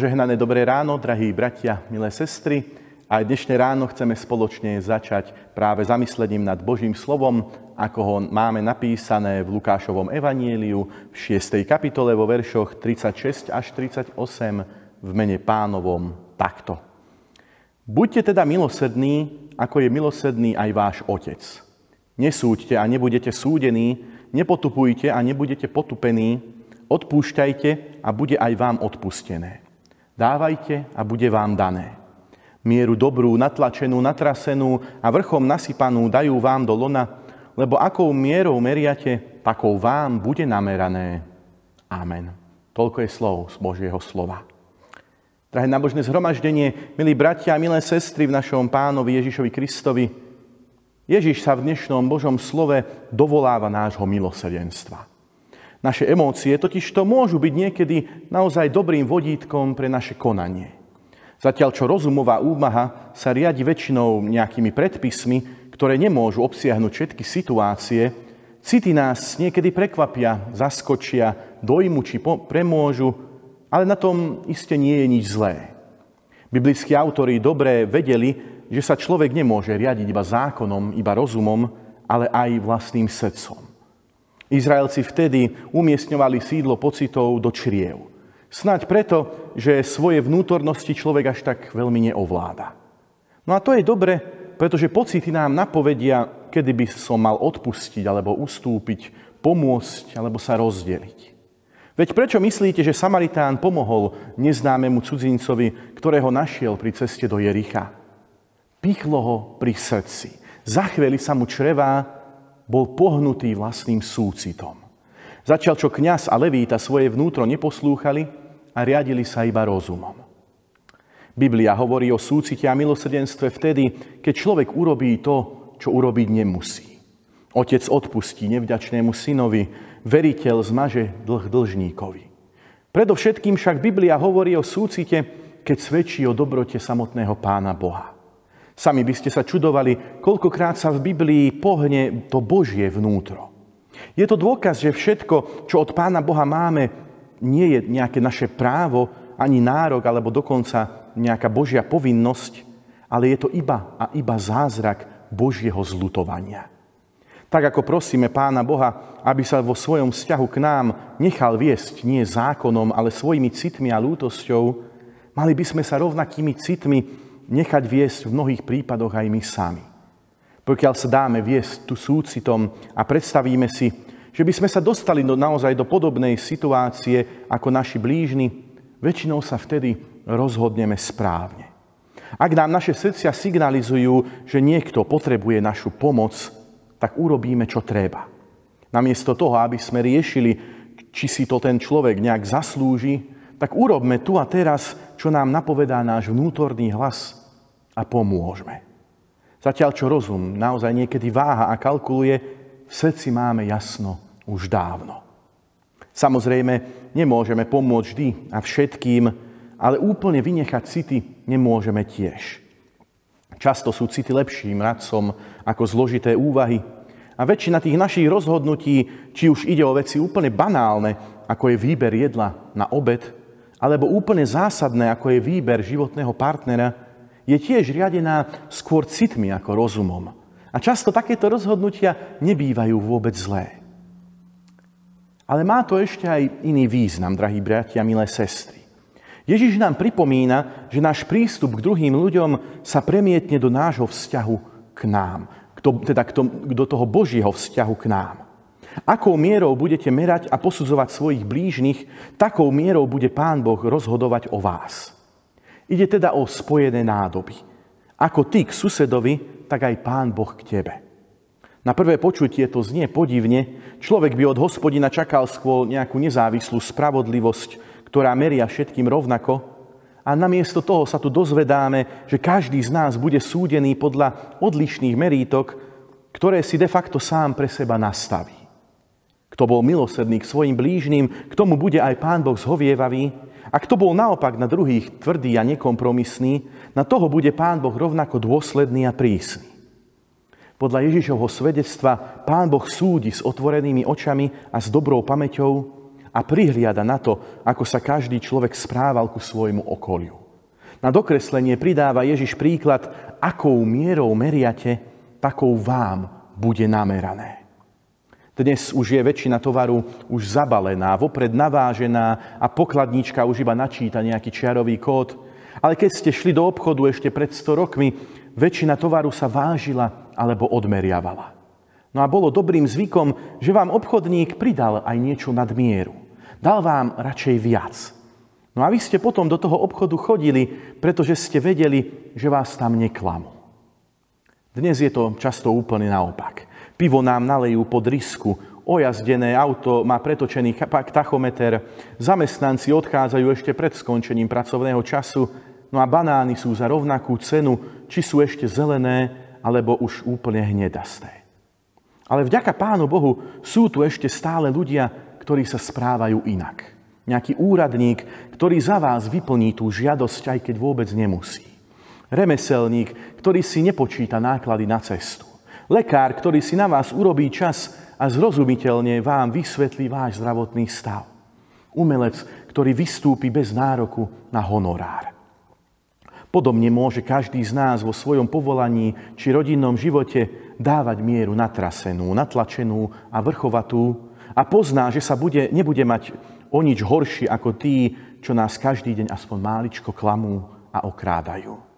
Požehnané dobré ráno, drahí bratia, milé sestry. Aj dnešné ráno chceme spoločne začať práve zamyslením nad Božím slovom, ako ho máme napísané v Lukášovom evanieliu v 6. kapitole vo veršoch 36 až 38 v mene pánovom takto. Buďte teda milosrdní, ako je milosrdný aj váš Otec. Nesúďte a nebudete súdení, nepotupujte a nebudete potupení, odpúšťajte a bude aj vám odpustené. Dávajte a bude vám dané. Mieru dobrú, natlačenú, natrasenú a vrchom nasypanú dajú vám do lona, lebo akou mierou meriate, takou vám bude namerané. Amen. Toľko je slov z Božieho slova. Drahé nábožné zhromaždenie, milí bratia a milé sestry v našom pánovi Ježišovi Kristovi, Ježiš sa v dnešnom Božom slove dovoláva nášho milosrdenstva. Naše emócie totiž to môžu byť niekedy naozaj dobrým vodítkom pre naše konanie. Zatiaľ, čo rozumová úmaha sa riadi väčšinou nejakými predpismi, ktoré nemôžu obsiahnuť všetky situácie, city nás niekedy prekvapia, zaskočia, dojmu či premôžu, ale na tom iste nie je nič zlé. Biblickí autori dobre vedeli, že sa človek nemôže riadiť iba zákonom, iba rozumom, ale aj vlastným srdcom. Izraelci vtedy umiestňovali sídlo pocitov do čriev. Snaď preto, že svoje vnútornosti človek až tak veľmi neovláda. No a to je dobre, pretože pocity nám napovedia, kedy by som mal odpustiť alebo ustúpiť, pomôcť alebo sa rozdeliť. Veď prečo myslíte, že Samaritán pomohol neznámemu cudzincovi, ktorého našiel pri ceste do Jericha? Pichlo ho pri srdci. Za chvíli sa mu črevá bol pohnutý vlastným súcitom. Začal, čo kňaz a levíta svoje vnútro neposlúchali a riadili sa iba rozumom. Biblia hovorí o súcite a milosrdenstve vtedy, keď človek urobí to, čo urobiť nemusí. Otec odpustí nevďačnému synovi, veriteľ zmaže dlh dlžníkovi. Predovšetkým však Biblia hovorí o súcite, keď svedčí o dobrote samotného Pána Boha. Sami by ste sa čudovali, koľkokrát sa v Biblii pohne to Božie vnútro. Je to dôkaz, že všetko, čo od Pána Boha máme, nie je nejaké naše právo, ani nárok, alebo dokonca nejaká Božia povinnosť, ale je to iba a iba zázrak Božieho zlutovania. Tak ako prosíme Pána Boha, aby sa vo svojom vzťahu k nám nechal viesť nie zákonom, ale svojimi citmi a lútosťou, mali by sme sa rovnakými citmi nechať viesť v mnohých prípadoch aj my sami. Pokiaľ sa dáme viesť tu súcitom a predstavíme si, že by sme sa dostali do, naozaj do podobnej situácie ako naši blížni, väčšinou sa vtedy rozhodneme správne. Ak nám naše srdcia signalizujú, že niekto potrebuje našu pomoc, tak urobíme, čo treba. Namiesto toho, aby sme riešili, či si to ten človek nejak zaslúži, tak urobme tu a teraz, čo nám napovedá náš vnútorný hlas a pomôžme. Zatiaľ, čo rozum naozaj niekedy váha a kalkuluje, v srdci máme jasno už dávno. Samozrejme, nemôžeme pomôcť vždy a všetkým, ale úplne vynechať city nemôžeme tiež. Často sú city lepším radcom ako zložité úvahy a väčšina tých našich rozhodnutí, či už ide o veci úplne banálne, ako je výber jedla na obed, alebo úplne zásadné, ako je výber životného partnera, je tiež riadená skôr citmi ako rozumom. A často takéto rozhodnutia nebývajú vôbec zlé. Ale má to ešte aj iný význam, drahí bratia, milé sestry. Ježiš nám pripomína, že náš prístup k druhým ľuďom sa premietne do nášho vzťahu k nám, teda do toho Božieho vzťahu k nám. Akou mierou budete merať a posudzovať svojich blížnych, takou mierou bude Pán Boh rozhodovať o vás. Ide teda o spojené nádoby. Ako ty k susedovi, tak aj Pán Boh k tebe. Na prvé počutie to znie podivne. Človek by od hospodina čakal skôr nejakú nezávislú spravodlivosť, ktorá meria všetkým rovnako. A namiesto toho sa tu dozvedáme, že každý z nás bude súdený podľa odlišných merítok, ktoré si de facto sám pre seba nastaví. Kto bol milosrdný k svojim blížnym, k tomu bude aj Pán Boh zhovievavý, a kto bol naopak na druhých tvrdý a nekompromisný, na toho bude Pán Boh rovnako dôsledný a prísny. Podľa Ježišovho svedectva Pán Boh súdi s otvorenými očami a s dobrou pamäťou a prihliada na to, ako sa každý človek správal ku svojmu okoliu. Na dokreslenie pridáva Ježiš príklad, akou mierou meriate, takou vám bude namerané. Dnes už je väčšina tovaru už zabalená, vopred navážená a pokladníčka už iba načíta nejaký čiarový kód. Ale keď ste šli do obchodu ešte pred 100 rokmi, väčšina tovaru sa vážila alebo odmeriavala. No a bolo dobrým zvykom, že vám obchodník pridal aj niečo nad mieru. Dal vám radšej viac. No a vy ste potom do toho obchodu chodili, pretože ste vedeli, že vás tam neklamú. Dnes je to často úplne naopak. Pivo nám nalejú pod risku, ojazdené auto má pretočený tachometer, zamestnanci odchádzajú ešte pred skončením pracovného času, no a banány sú za rovnakú cenu, či sú ešte zelené, alebo už úplne hnedasté. Ale vďaka Pánu Bohu sú tu ešte stále ľudia, ktorí sa správajú inak. Nejaký úradník, ktorý za vás vyplní tú žiadosť, aj keď vôbec nemusí. Remeselník, ktorý si nepočíta náklady na cestu. Lekár, ktorý si na vás urobí čas a zrozumiteľne vám vysvetlí váš zdravotný stav. Umelec, ktorý vystúpi bez nároku na honorár. Podobne môže každý z nás vo svojom povolaní či rodinnom živote dávať mieru natrasenú, natlačenú a vrchovatú a pozná, že sa bude, nebude mať o nič horší ako tí, čo nás každý deň aspoň máličko klamú a okrádajú.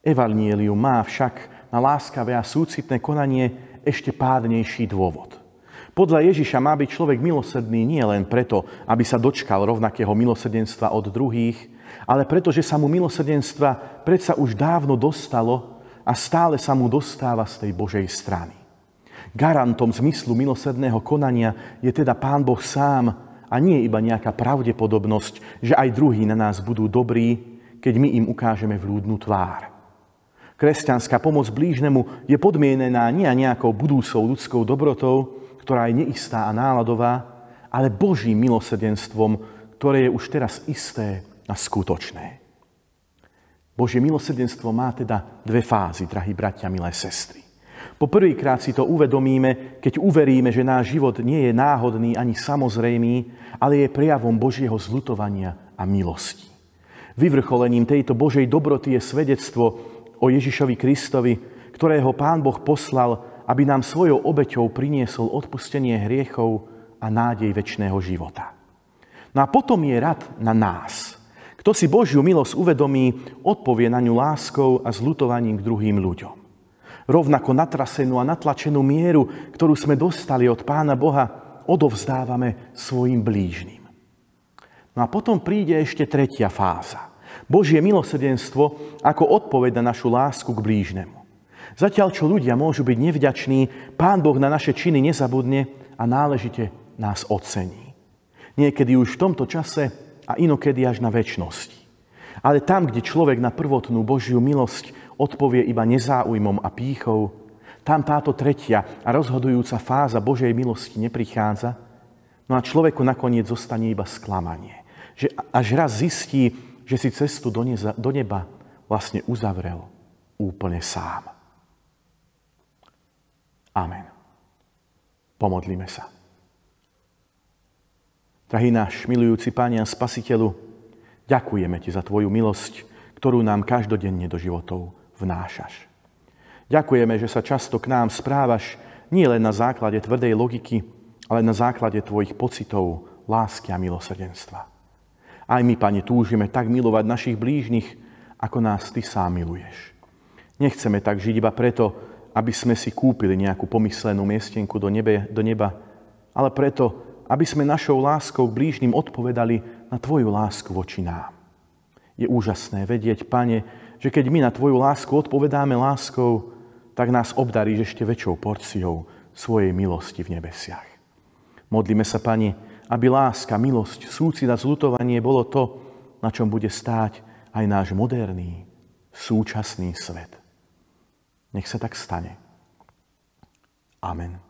Evangelium má však na láskavé a súcitné konanie ešte pádnejší dôvod. Podľa Ježiša má byť človek milosrdný nie len preto, aby sa dočkal rovnakého milosrdenstva od druhých, ale preto, že sa mu milosrdenstva predsa už dávno dostalo a stále sa mu dostáva z tej Božej strany. Garantom zmyslu milosrdného konania je teda Pán Boh sám a nie iba nejaká pravdepodobnosť, že aj druhí na nás budú dobrí, keď my im ukážeme vľúdnu tvár. Kresťanská pomoc blížnemu je podmienená nie nejakou budúcou ľudskou dobrotou, ktorá je neistá a náladová, ale Božím milosrdenstvom, ktoré je už teraz isté a skutočné. Božie milosrdenstvo má teda dve fázy, drahí bratia, milé sestry. Po prvýkrát si to uvedomíme, keď uveríme, že náš život nie je náhodný ani samozrejmý, ale je prejavom Božieho zlutovania a milosti. Vyvrcholením tejto Božej dobroty je svedectvo, o Ježišovi Kristovi, ktorého Pán Boh poslal, aby nám svojou obeťou priniesol odpustenie hriechov a nádej väčšného života. No a potom je rad na nás. Kto si Božiu milosť uvedomí, odpovie na ňu láskou a zlutovaním k druhým ľuďom. Rovnako natrasenú a natlačenú mieru, ktorú sme dostali od Pána Boha, odovzdávame svojim blížnym. No a potom príde ešte tretia fáza. Božie milosrdenstvo ako odpoveď na našu lásku k blížnemu. Zatiaľ, čo ľudia môžu byť nevďační, Pán Boh na naše činy nezabudne a náležite nás ocení. Niekedy už v tomto čase a inokedy až na väčšnosti. Ale tam, kde človek na prvotnú Božiu milosť odpovie iba nezáujmom a pýchou, tam táto tretia a rozhodujúca fáza Božej milosti neprichádza, no a človeku nakoniec zostane iba sklamanie. Že až raz zistí, že si cestu do, neza, do neba vlastne uzavrel úplne sám. Amen. Pomodlíme sa. Drahý náš milujúci Pane a Spasiteľu, ďakujeme Ti za Tvoju milosť, ktorú nám každodenne do životov vnášaš. Ďakujeme, že sa často k nám správaš nie len na základe tvrdej logiky, ale na základe Tvojich pocitov, lásky a milosrdenstva. Aj my, Pane, túžime tak milovať našich blížnych, ako nás Ty sám miluješ. Nechceme tak žiť iba preto, aby sme si kúpili nejakú pomyslenú miestenku do, nebe, do neba, ale preto, aby sme našou láskou blížnym odpovedali na Tvoju lásku voči nám. Je úžasné vedieť, Pane, že keď my na Tvoju lásku odpovedáme láskou, tak nás obdaríš ešte väčšou porciou svojej milosti v nebesiach. Modlíme sa, Pani, aby láska, milosť, súcit a zlutovanie bolo to, na čom bude stáť aj náš moderný, súčasný svet. Nech sa tak stane. Amen.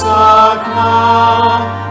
Sakna